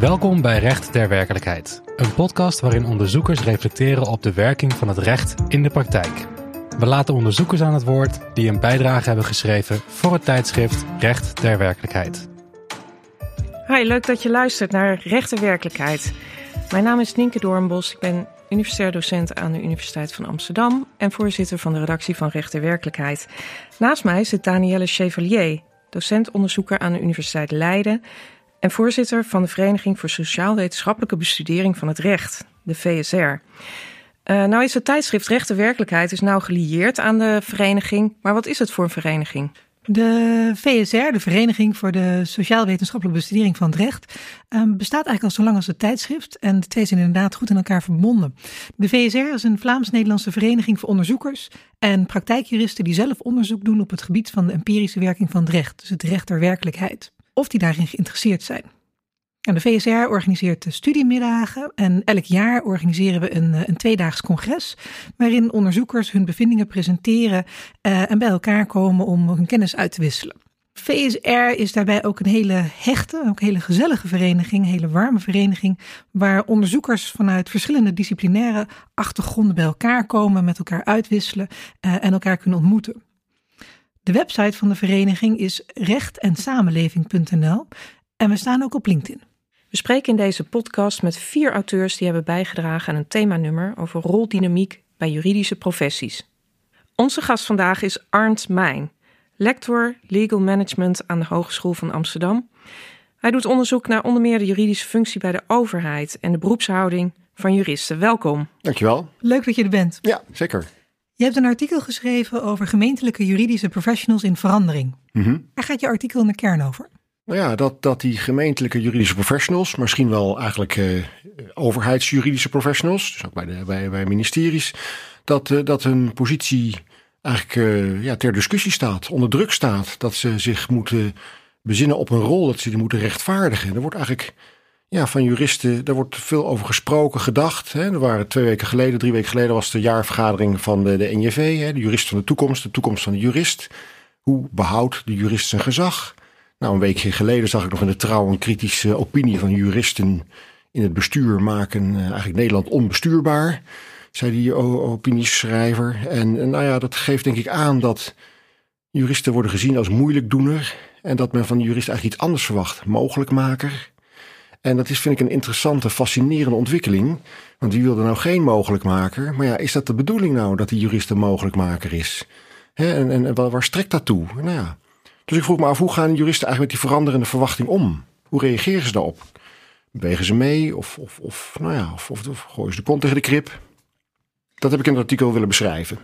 Welkom bij Recht ter Werkelijkheid, een podcast waarin onderzoekers reflecteren op de werking van het recht in de praktijk. We laten onderzoekers aan het woord die een bijdrage hebben geschreven voor het tijdschrift Recht ter Werkelijkheid. Hi, leuk dat je luistert naar Recht ter Werkelijkheid. Mijn naam is Nienke Doornbos, ik ben universitair docent aan de Universiteit van Amsterdam en voorzitter van de redactie van Recht ter Werkelijkheid. Naast mij zit Danielle Chevalier, docent-onderzoeker aan de Universiteit Leiden en voorzitter van de Vereniging voor Sociaal-Wetenschappelijke Bestudering van het Recht, de VSR. Uh, nou is het tijdschrift Recht ter is nou gelieerd aan de vereniging, maar wat is het voor een vereniging? De VSR, de Vereniging voor de Sociaal-Wetenschappelijke Bestudering van het Recht, um, bestaat eigenlijk al zo lang als het tijdschrift en de twee zijn inderdaad goed in elkaar verbonden. De VSR is een Vlaams-Nederlandse vereniging voor onderzoekers en praktijkjuristen die zelf onderzoek doen op het gebied van de empirische werking van het recht, dus het recht der werkelijkheid, of die daarin geïnteresseerd zijn. En de VSR organiseert studiemiddagen en elk jaar organiseren we een, een tweedaags congres waarin onderzoekers hun bevindingen presenteren uh, en bij elkaar komen om hun kennis uit te wisselen. VSR is daarbij ook een hele hechte, ook hele gezellige vereniging, een hele warme vereniging, waar onderzoekers vanuit verschillende disciplinaire achtergronden bij elkaar komen, met elkaar uitwisselen uh, en elkaar kunnen ontmoeten. De website van de vereniging is rechtenSamenleving.nl en we staan ook op LinkedIn. We spreken in deze podcast met vier auteurs die hebben bijgedragen aan een themanummer over roldynamiek bij juridische professies. Onze gast vandaag is Arndt Mijn, lector Legal Management aan de Hogeschool van Amsterdam. Hij doet onderzoek naar onder meer de juridische functie bij de overheid en de beroepshouding van juristen. Welkom. Dankjewel. Leuk dat je er bent. Ja, zeker. Je hebt een artikel geschreven over gemeentelijke juridische professionals in verandering. Mm -hmm. Waar gaat je artikel in de kern over? Nou ja, dat, dat die gemeentelijke juridische professionals, misschien wel eigenlijk uh, overheidsjuridische professionals, dus ook bij, de, bij, bij ministeries, dat, uh, dat hun positie eigenlijk uh, ja, ter discussie staat, onder druk staat. Dat ze zich moeten bezinnen op een rol, dat ze die moeten rechtvaardigen. Er wordt eigenlijk ja, van juristen, daar wordt veel over gesproken, gedacht. Hè. Er waren twee weken geleden, drie weken geleden was de jaarvergadering van de, de NJV, hè, de jurist van de toekomst, de toekomst van de jurist. Hoe behoudt de jurist zijn gezag? Nou, een weekje geleden zag ik nog in de trouw een kritische opinie van juristen in het bestuur maken uh, eigenlijk Nederland onbestuurbaar, zei die opinieschrijver. En nou ja, dat geeft denk ik aan dat juristen worden gezien als moeilijkdoener en dat men van de jurist eigenlijk iets anders verwacht, mogelijkmaker. En dat is, vind ik, een interessante, fascinerende ontwikkeling. Want wie wil er nou geen mogelijkmaker? Maar ja, is dat de bedoeling nou dat die jurist een mogelijkmaker is? En, en, waar strekt dat toe? Nou ja, dus ik vroeg me af, hoe gaan juristen eigenlijk met die veranderende verwachting om? Hoe reageren ze daarop? Bewegen ze mee of, of, of, nou ja, of, of, of gooien ze de kont tegen de krip? Dat heb ik in het artikel willen beschrijven.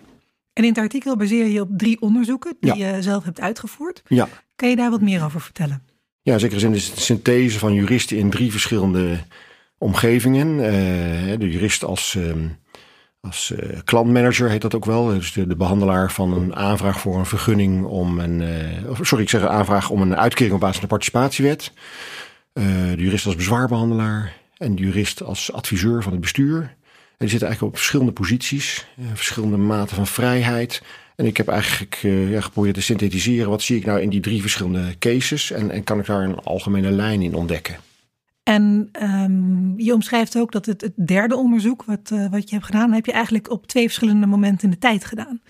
En in het artikel baseer je op drie onderzoeken die ja. je zelf hebt uitgevoerd. Ja. Kan je daar wat meer over vertellen? Ja, zeker in de synthese van juristen in drie verschillende omgevingen. Uh, de jurist als... Uh, als uh, klantmanager heet dat ook wel. Dus de, de, behandelaar van een aanvraag voor een vergunning om een. Uh, sorry, ik zeg een aanvraag om een uitkering op basis van de participatiewet. De jurist als bezwaarbehandelaar. En de jurist als adviseur van het bestuur. En die zitten eigenlijk op verschillende posities, verschillende maten van vrijheid. En ik heb eigenlijk ja, geprobeerd te synthetiseren. Wat zie ik nou in die drie verschillende cases? En, en kan ik daar een algemene lijn in ontdekken? En um, je omschrijft ook dat het, het derde onderzoek wat, uh, wat je hebt gedaan, heb je eigenlijk op twee verschillende momenten in de tijd gedaan.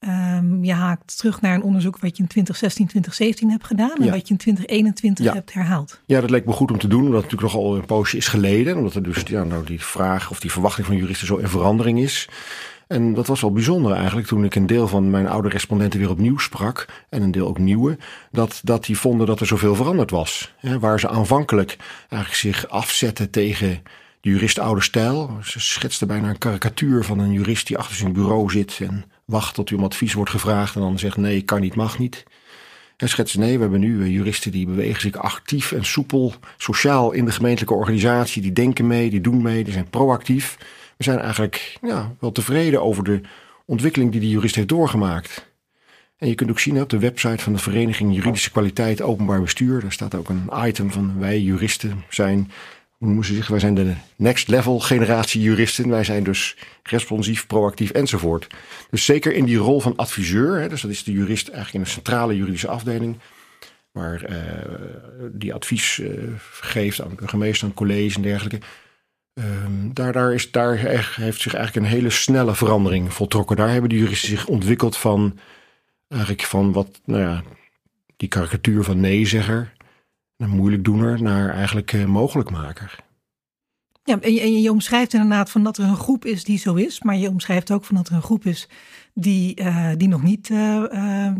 Um, je haakt terug naar een onderzoek wat je in 2016, 2017 hebt gedaan en Ja. wat je in 2021 Ja. hebt herhaald. Ja, dat leek me goed om te doen, omdat het natuurlijk nogal een poosje is geleden. Omdat er dus ja, nou, die vraag of die verwachting van juristen zo in verandering is. En dat was wel bijzonder eigenlijk toen ik een deel van mijn oude respondenten weer opnieuw sprak. En een deel ook nieuwe. Dat, dat die vonden dat er zoveel veranderd was. Hè, waar ze aanvankelijk eigenlijk zich afzetten tegen de jurist oude stijl. Ze schetsten bijna een karikatuur van een jurist die achter zijn bureau zit. En wacht tot u om advies wordt gevraagd. En dan zegt nee, kan niet, mag niet. En schetsen nee, we hebben nu eh, juristen die bewegen zich actief en soepel, sociaal in de gemeentelijke organisatie. Die denken mee, die doen mee, die zijn proactief. We zijn eigenlijk ja, wel tevreden over de ontwikkeling die die jurist heeft doorgemaakt. En je kunt ook zien op de website van de Vereniging Juridische Kwaliteit Openbaar Bestuur. Daar staat ook een item van wij juristen zijn, hoe noemen ze zich? Wij zijn de next level generatie juristen. Wij zijn dus responsief, proactief enzovoort. Dus zeker in die rol van adviseur, hè, dus dat is de jurist eigenlijk in een centrale juridische afdeling, waar die advies geeft aan de burgemeester, aan college en dergelijke. Ehm, daar, daar, is, daar heeft zich eigenlijk een hele snelle verandering voltrokken. Daar hebben de juristen zich ontwikkeld van, eigenlijk van wat, nou ja, die karikatuur van nee-zegger, een moeilijkdoener, naar eigenlijk uh, mogelijkmaker. Ja, en je, je, omschrijft inderdaad van dat er een groep is die zo is, maar je omschrijft ook van dat er een groep is die, uh, die nog niet uh,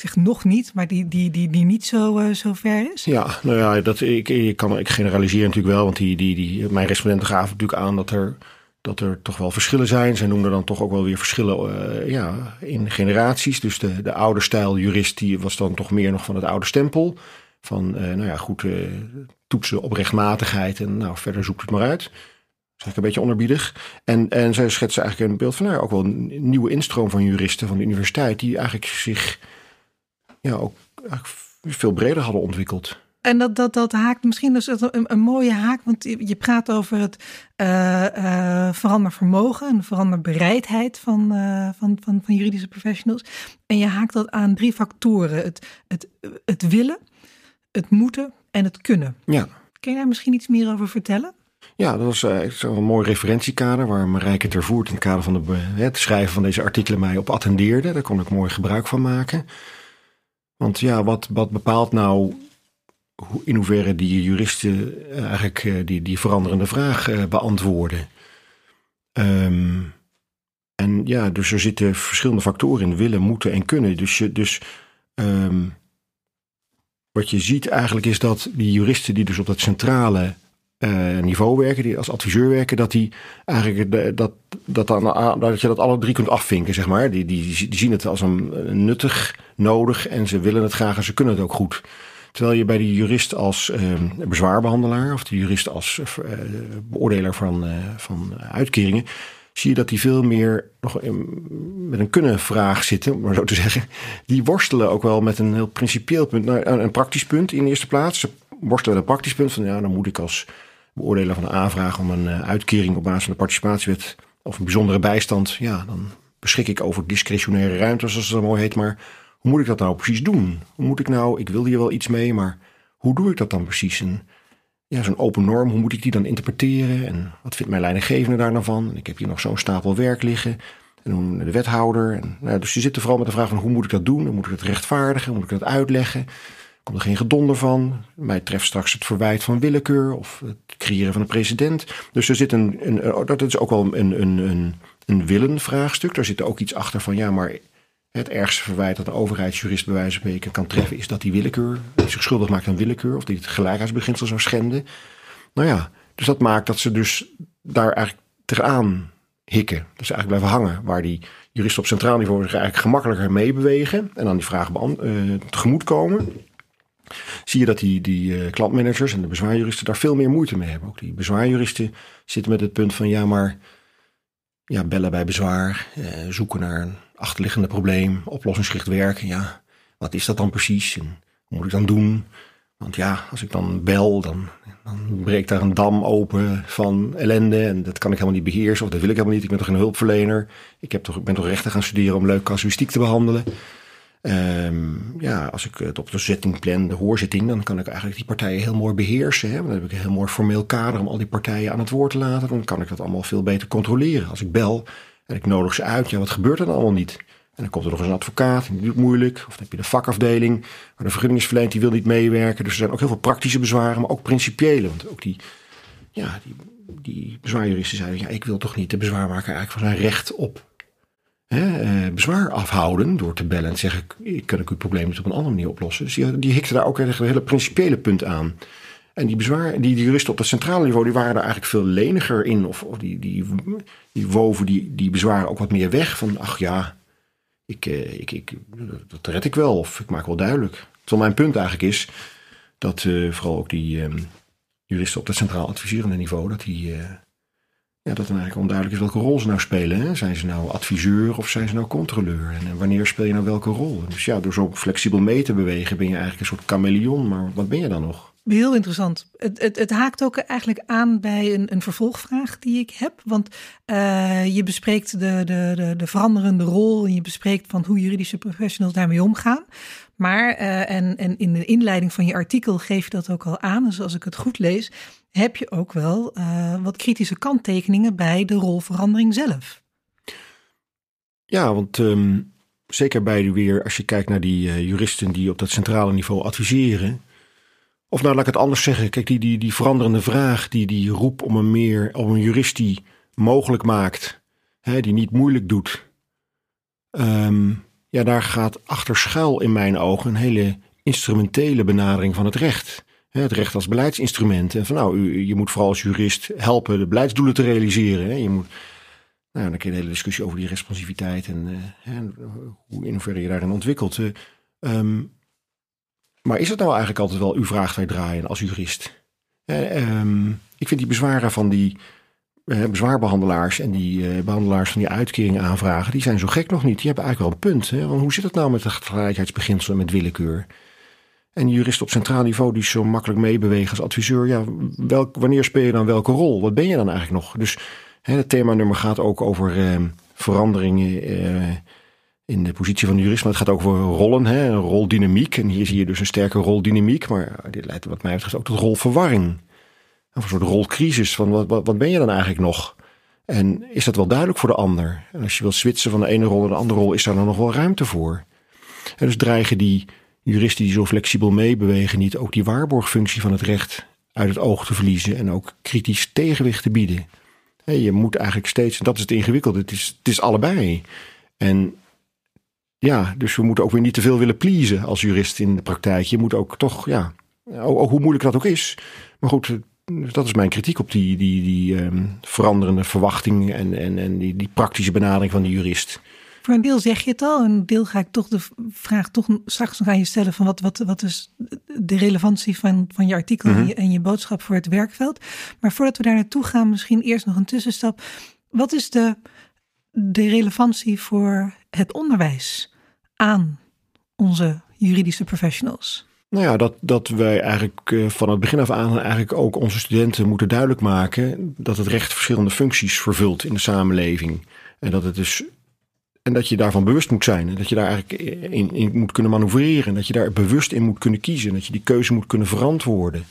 zeg nog niet, maar die, die, die, die niet zo, uh, zo ver is? Ja, nou ja, dat, ik, ik, kan, ik generaliseer natuurlijk wel, want die, die, die, mijn respondenten gaven natuurlijk aan dat er, dat er toch wel verschillen zijn. Ze noemden dan toch ook wel weer verschillen uh, ja, in generaties. Dus de, de oude stijl jurist die was dan toch meer nog van het oude stempel. Van, uh, nou ja, goed, toetsen op rechtmatigheid en nou, verder zoekt het maar uit. Is eigenlijk een beetje onderbiedig. En, en zij schetsen eigenlijk een beeld van nou, ook wel een nieuwe instroom van juristen van de universiteit, die eigenlijk zich ja, ook veel breder hadden ontwikkeld. En dat, dat, dat haakt misschien dus een, een mooie haak, want je praat over het uh, uh, verandervermogen en veranderbereidheid van, uh, van, van, van juridische professionals. En je haakt dat aan drie factoren: het, het, het willen, het moeten en het kunnen. Ja. Kun je daar misschien iets meer over vertellen? Ja, dat was een mooi referentiekader waar Marijke Tervoert in het kader van de, het schrijven van deze artikelen mij op attendeerde. Daar kon ik mooi gebruik van maken. Want ja, wat, wat bepaalt nou in hoeverre die juristen eigenlijk eh, die, die veranderende vraag eh, beantwoorden? Um, en ja, dus er zitten verschillende factoren in: willen, moeten en kunnen. Dus, je, dus um, wat je ziet eigenlijk is dat die juristen die dus op dat centrale niveau werken, die als adviseur werken, dat die eigenlijk dat, dat, dan, dat je dat alle drie kunt afvinken, zeg maar. Die, die, die zien het als een, nuttig, nodig en ze willen het graag en ze kunnen het ook goed. Terwijl je bij de jurist als uh, bezwaarbehandelaar of de jurist als uh, beoordeler van, uh, van uitkeringen, zie je dat die veel meer nog in, met een kunnen vraag zitten, om maar zo te zeggen. Die worstelen ook wel met een heel principieel punt, nou, een, een praktisch punt in de eerste plaats. Ze worstelen met een praktisch punt van ja, dan moet ik als beoordelen van een aanvraag om een uh, uitkering op basis van de participatiewet of een bijzondere bijstand, ja, dan beschik ik over discretionaire ruimte, zoals het mooi heet. Maar hoe moet ik dat nou precies doen? Hoe moet ik nou, ik wil hier wel iets mee, maar hoe doe ik dat dan precies? Ja, zo'n open norm, hoe moet ik die dan interpreteren? En wat vindt mijn leidinggevende daar nou van? En ik heb hier nog zo'n stapel werk liggen. En de wethouder. En, nou, dus je zit vooral met de vraag van hoe moet ik dat doen? Moet ik dat rechtvaardigen? Moet ik dat uitleggen? Komt er geen gedonder van. Mij treft straks het verwijt van willekeur of het creëren van een president. Dus er zit een, een oh, dat is ook wel een, een, een, een willenvraagstuk. Daar zit ook iets achter van ja, maar het ergste verwijt dat een overheidsjurist bij wijze van spreken kan treffen, is dat die willekeur, zich schuldig maakt aan willekeur, of die het gelijkheidsbeginsel zou schenden. Nou ja, dus dat maakt dat ze dus daar eigenlijk tegenaan hikken. Dus eigenlijk blijven hangen. Waar die juristen op centraal niveau zich eigenlijk gemakkelijker meebewegen en dan die vragen uh, tegemoet komen zie je dat die, die uh, klantmanagers en de bezwaarjuristen daar veel meer moeite mee hebben. Ook die bezwaarjuristen zitten met het punt van ja, maar ja, bellen bij bezwaar, uh, zoeken naar een achterliggende probleem, oplossingsgericht werken. Ja, wat is dat dan precies en hoe moet ik dan doen? Want ja, als ik dan bel, dan, dan breekt daar een dam open van ellende. En dat kan ik helemaal niet beheersen. Of dat wil ik helemaal niet. Ik ben toch een hulpverlener. Ik heb toch, ik ben toch rechten gaan studeren om leuk casuïstiek te behandelen. Um, ja, als ik het op de zitting plan, de hoorzitting, dan kan ik eigenlijk die partijen heel mooi beheersen. Hè? Dan heb ik een heel mooi formeel kader om al die partijen aan het woord te laten. Dan kan ik dat allemaal veel beter controleren. Als ik bel en ik nodig ze uit, ja, wat gebeurt er dan allemaal niet? En dan komt er nog eens een advocaat, die doet moeilijk. Of dan heb je de vakafdeling, waar de vergunningsverlening die wil niet meewerken. Dus er zijn ook heel veel praktische bezwaren, maar ook principiële. Want ook die, ja, die, die bezwaarjuristen zeiden, ja, ik wil toch niet de bezwaarmaker eigenlijk van zijn recht op hè, eh, bezwaar afhouden door te bellen en te zeggen: kan ik uw probleem op een andere manier oplossen? Dus die, die hikte daar ook echt een hele principiële punt aan. En die, bezwaar, die, die juristen op dat centrale niveau, die waren daar eigenlijk veel leniger in. Of, of die, die, die woven die, die bezwaren ook wat meer weg. Van, ach ja, ik, eh, ik, ik, dat red ik wel. Of ik maak wel duidelijk. Terwijl mijn punt eigenlijk is dat uh, vooral ook die um, juristen op dat centraal adviserende niveau, dat die, ja, dat dan eigenlijk onduidelijk is welke rol ze nou spelen. Hè? Zijn ze nou adviseur of zijn ze nou controleur? En wanneer speel je nou welke rol? Dus ja, door zo flexibel mee te bewegen ben je eigenlijk een soort chameleon. Maar wat ben je dan nog? Heel interessant. Het, het, het, haakt ook eigenlijk aan bij een, een vervolgvraag die ik heb. Want uh, je bespreekt de, de, de, de, veranderende rol en je bespreekt van hoe juridische professionals daarmee omgaan. Maar, uh, en, en in de inleiding van je artikel geef je dat ook al aan. Dus als ik het goed lees, heb je ook wel uh, wat kritische kanttekeningen bij de rolverandering zelf. Ja, want um, zeker bij weer, als je kijkt naar die uh, juristen die op dat centrale niveau adviseren. Of nou, laat ik het anders zeggen. Kijk, die, die, die veranderende vraag, die, die roep om een meer, om een jurist die mogelijk maakt, hè, die niet moeilijk doet. Um, ja, daar gaat achter schuil in mijn ogen een hele instrumentele benadering van het recht. Het recht als beleidsinstrument. En van nou, u, je moet vooral als jurist helpen de beleidsdoelen te realiseren. Je moet, nou, dan kun je een hele discussie over die responsiviteit en, uh, hoe in hoeverre je daarin ontwikkelt. Um, maar is het nou eigenlijk altijd wel uw vraag draaien als jurist? Um, ik vind die bezwaren van die bezwaarbehandelaars en die uh, behandelaars van die uitkeringen aanvragen, die zijn zo gek nog niet. Die hebben eigenlijk wel een punt. Hè? Want hoe zit het nou met het gelijkheidsbeginsel en met willekeur? En juristen op centraal niveau die zo makkelijk meebewegen als adviseur, ja, wanneer speel je dan welke rol? Wat ben je dan eigenlijk nog? Dus hè, het themanummer gaat ook over uh, veranderingen in de positie van de jurist, maar het gaat ook over rollen, hè, roldynamiek. En hier zie je dus een sterke roldynamiek, maar dit leidt wat mij betreft ook tot rolverwarring. Een soort rolcrisis van wat, wat, wat ben je dan eigenlijk nog? En is dat wel duidelijk voor de ander? En als je wilt switchen van de ene rol naar de andere rol, is daar dan nog wel ruimte voor? En dus dreigen die juristen die zo flexibel meebewegen niet ook die waarborgfunctie van het recht uit het oog te verliezen en ook kritisch tegenwicht te bieden. Je moet eigenlijk steeds, en dat is het ingewikkelde, het is, het is allebei. En ja, dus we moeten ook weer niet te veel willen pleasen als jurist in de praktijk. Je moet ook toch, ja, hoe moeilijk dat ook is. Maar goed, dat is mijn kritiek op die, die, die um, veranderende verwachting en, en, en die, die praktische benadering van de jurist. Voor een deel zeg je het al, een deel ga ik toch de vraag toch straks nog aan je stellen van wat, wat, wat is de relevantie van, van je artikel en, je, en je boodschap voor het werkveld. Maar voordat we daar naartoe gaan, misschien eerst nog een tussenstap. Wat is de, de relevantie voor het onderwijs aan onze juridische professionals? Nou ja, dat, dat wij eigenlijk uh, van het begin af aan eigenlijk ook onze studenten moeten duidelijk maken dat het recht verschillende functies vervult in de samenleving. En dat het dus. En dat je daarvan bewust moet zijn. En dat je daar eigenlijk in, in moet kunnen manoeuvreren. En dat je daar bewust in moet kunnen kiezen. En dat je die keuze moet kunnen verantwoorden.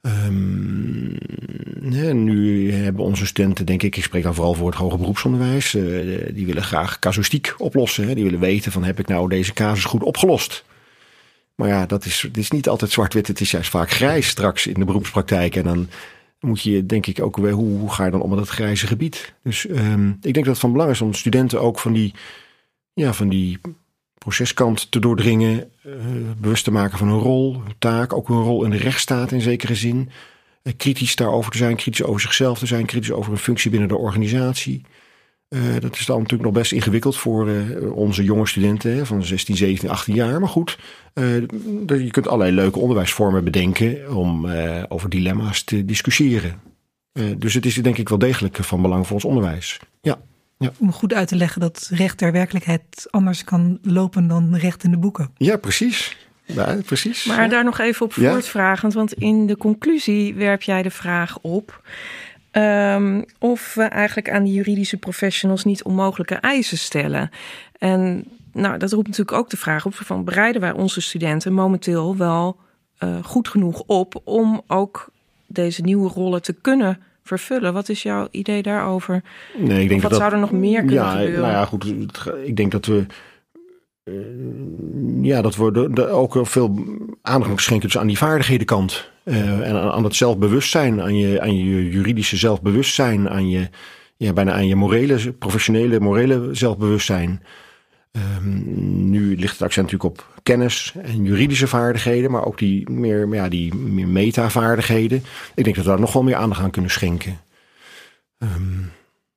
Um, nu hebben onze studenten, denk ik, ik spreek dan vooral voor het hoger beroepsonderwijs, uh, die willen graag casuïstiek oplossen. Hè. Die willen weten van heb ik nou deze casus goed opgelost? Maar ja, dat is, het is niet altijd zwart-wit. Het is juist vaak grijs straks in de beroepspraktijk. En dan moet je denk ik ook weer, hoe, hoe ga je dan om met dat grijze gebied? Dus um, ik denk dat het van belang is om studenten ook van die, ja, van die proceskant te doordringen. Uh, bewust te maken van hun rol, hun taak. Ook hun rol in de rechtsstaat in zekere zin. Uh, kritisch daarover te zijn, kritisch over zichzelf te zijn, kritisch over hun functie binnen de organisatie. Uh, dat is dan natuurlijk nog best ingewikkeld voor uh, onze jonge studenten hè, van 16, 17, 18 jaar. Maar goed, uh, je kunt allerlei leuke onderwijsvormen bedenken om over dilemma's te discussiëren. dus het is denk ik wel degelijk van belang voor ons onderwijs. Ja. Ja. Om goed uit te leggen dat recht der werkelijkheid anders kan lopen dan recht in de boeken. Ja, precies. Ja, precies. Maar daar nog even op voortvragend, want in de conclusie werp jij de vraag op Um, of we eigenlijk aan die juridische professionals niet onmogelijke eisen stellen. En nou, dat roept natuurlijk ook de vraag op: van bereiden wij onze studenten momenteel wel uh, goed genoeg op om ook deze nieuwe rollen te kunnen vervullen? Wat is jouw idee daarover? Nee, ik denk wat dat zou er nog meer kunnen ja, gebeuren? Nou ja, goed. Ik denk dat we uh, ja, dat er ook veel aandacht moeten schenken dus aan die vaardighedenkant. Uh, en aan het zelfbewustzijn, aan je, aan je juridische zelfbewustzijn, aan je, ja, bijna aan je morele, professionele, morele zelfbewustzijn. Um, nu ligt het accent natuurlijk op kennis en juridische vaardigheden, maar ook die meer, ja, die meer metavaardigheden. Ik denk dat we daar nog wel meer aandacht aan kunnen schenken. Um,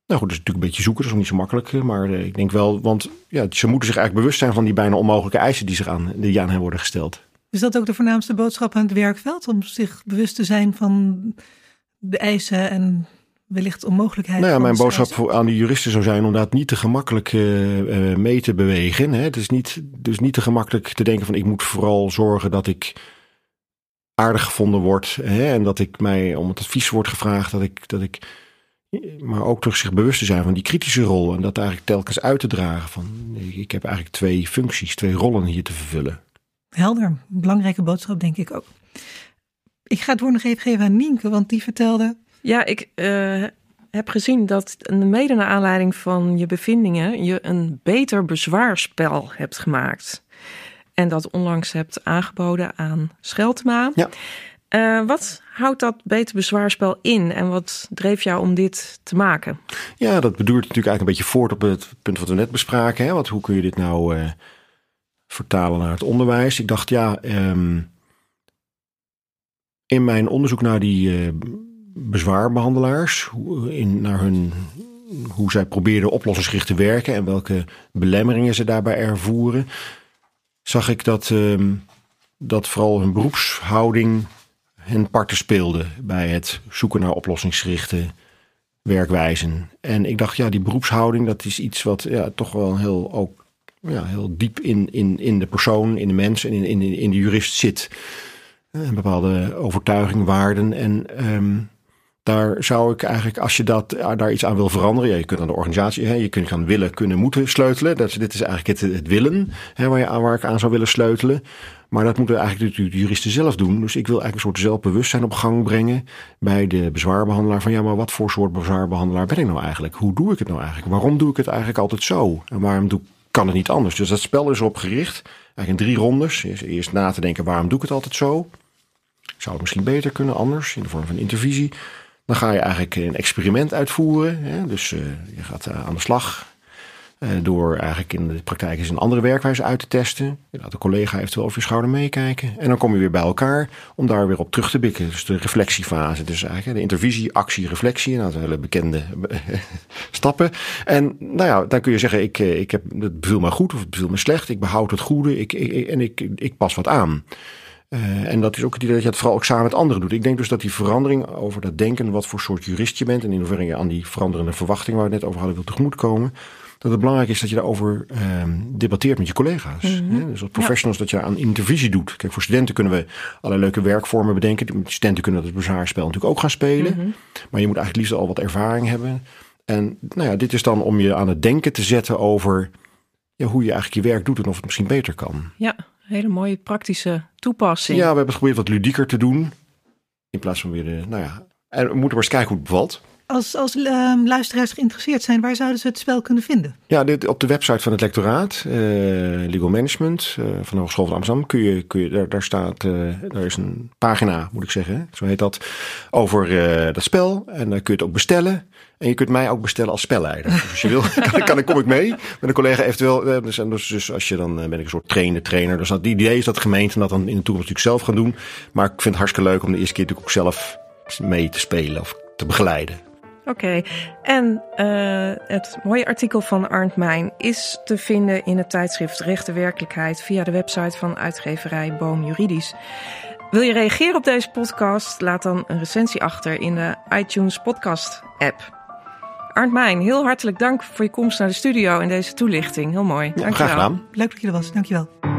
nou goed, dat is natuurlijk een beetje zoeken, dat is nog niet zo makkelijk. Eh, maar uh, ik denk wel, want ja, ze moeten zich eigenlijk bewust zijn van die bijna onmogelijke eisen die, zich aan, die aan hen worden gesteld. Is dat ook de voornaamste boodschap aan het werkveld? Om zich bewust te zijn van de eisen en wellicht onmogelijkheid? Nou ja, mijn boodschap voor, aan de juristen zou zijn om dat niet te gemakkelijk uh, mee te bewegen. Hè? Het is niet, dus niet te gemakkelijk te denken van ik moet vooral zorgen dat ik aardig gevonden word. Hè? En dat ik mij om het advies wordt gevraagd dat ik... Dat ik maar ook toch zich bewust te zijn van die kritische rol. En dat eigenlijk telkens uit te dragen van ik heb eigenlijk twee functies, twee rollen hier te vervullen. Helder, belangrijke boodschap denk ik ook. Ik ga het woord nog even geven aan Nienke, want die vertelde... Ja, ik uh, heb gezien dat mede naar aanleiding van je bevindingen... je een beter bezwaarspel hebt gemaakt. En dat onlangs hebt aangeboden aan Scheltema. Ja. Uh, wat houdt dat beter bezwaarspel in en wat dreef jou om dit te maken? Ja, dat bedoelt natuurlijk eigenlijk een beetje voort op het punt wat we net bespraken. Hè? Hoe kun je dit nou uh, vertalen naar het onderwijs? Ik dacht, ja, um, in mijn onderzoek naar die uh, bezwaarbehandelaars, in, naar hun, hoe zij probeerden oplossingsgericht te werken en welke belemmeringen ze daarbij ervoeren, zag ik dat, um, dat vooral hun beroepshouding hen parten speelde bij het zoeken naar oplossingsgerichte werkwijzen. En ik dacht, ja, die beroepshouding, dat is iets wat ja, toch wel heel, ook, ja, heel diep in, in, in de persoon, in de mens en in, in, in de jurist zit. Een bepaalde overtuiging, waarden. En um, daar zou ik eigenlijk, als je dat, daar iets aan wil veranderen, ja, je kunt aan de organisatie, hè, je kunt gaan willen, kunnen, moeten sleutelen. Dat, dit is eigenlijk het, het willen hè, waar, je, waar ik aan zou willen sleutelen. Maar dat moeten eigenlijk de, juristen zelf doen. Dus ik wil eigenlijk een soort zelfbewustzijn op gang brengen bij de bezwaarbehandelaar. Van ja, maar wat voor soort bezwaarbehandelaar ben ik nou eigenlijk? Hoe doe ik het nou eigenlijk? Waarom doe ik het eigenlijk altijd zo? En waarom doe, kan het niet anders? Dus dat spel is op gericht. Eigenlijk in drie rondes. Eerst na te denken, waarom doe ik het altijd zo? Zou het misschien beter kunnen, anders, in de vorm van intervisie. Dan ga je eigenlijk een experiment uitvoeren. Hè? Dus uh, je gaat uh, aan de slag door eigenlijk in de praktijk eens een andere werkwijze uit te testen. Je laat de collega eventueel over je schouder meekijken. En dan kom je weer bij elkaar om daar weer op terug te bikken. Dus de reflectiefase. Dus eigenlijk de intervisie, actie, reflectie. Nou, dat hele bekende stappen. En nou ja, dan kun je zeggen, ik, ik heb, het beviel me goed of het beviel me slecht. Ik behoud het goede ik, en ik, ik pas wat aan. En dat is ook het idee dat je het vooral ook samen met anderen doet. Ik denk dus dat die verandering over dat denken, wat voor soort jurist je bent en in hoeverre je aan die veranderende verwachting waar we het net over hadden wil tegemoetkomen, dat het belangrijk is dat je daarover uh, debatteert met je collega's. Mm -hmm. Dus als professionals ja. dat je aan intervisie doet. Kijk, voor studenten kunnen we allerlei leuke werkvormen bedenken. Studenten kunnen dat bezwaarspel natuurlijk ook gaan spelen. Mm -hmm. Maar je moet eigenlijk liefst al wat ervaring hebben. En nou ja, dit is dan om je aan het denken te zetten over ja, hoe je eigenlijk je werk doet en of het misschien beter kan. Ja, hele mooie praktische toepassing. Ja, we hebben geprobeerd wat ludieker te doen. In plaats van weer de, nou ja. En we moeten maar eens kijken hoe het bevalt. Als, als uh, luisteraars geïnteresseerd zijn, waar zouden ze het spel kunnen vinden? Ja, dit, op de website van het lectoraat, uh, Legal Management uh, van de Hogeschool van Amsterdam, kun je, kun je, daar, daar staat, daar is een pagina, moet ik zeggen, zo heet dat, over dat spel. En dan kun je het ook bestellen. En je kunt mij ook bestellen als spelleider. Dus als je wil, kan, kom ik mee met een collega eventueel. Dus, dus, dus als je dan ben ik een soort trainer, trainer. Dus dat idee is dat gemeenten dat dan in de toekomst natuurlijk zelf gaan doen. Maar ik vind het hartstikke leuk om de eerste keer natuurlijk ook zelf mee te spelen of te begeleiden. Oké, okay. en uh, het mooie artikel van Arndt Mijn is te vinden in het tijdschrift Rechte Werkelijkheid via de website van uitgeverij Boom Juridisch. Wil je reageren op deze podcast? Laat dan een recensie achter in de iTunes podcast app. Arndt Mijn, heel hartelijk dank voor je komst naar de studio en deze toelichting. Heel mooi. Ja, graag gedaan. Leuk dat je er was. Dankjewel.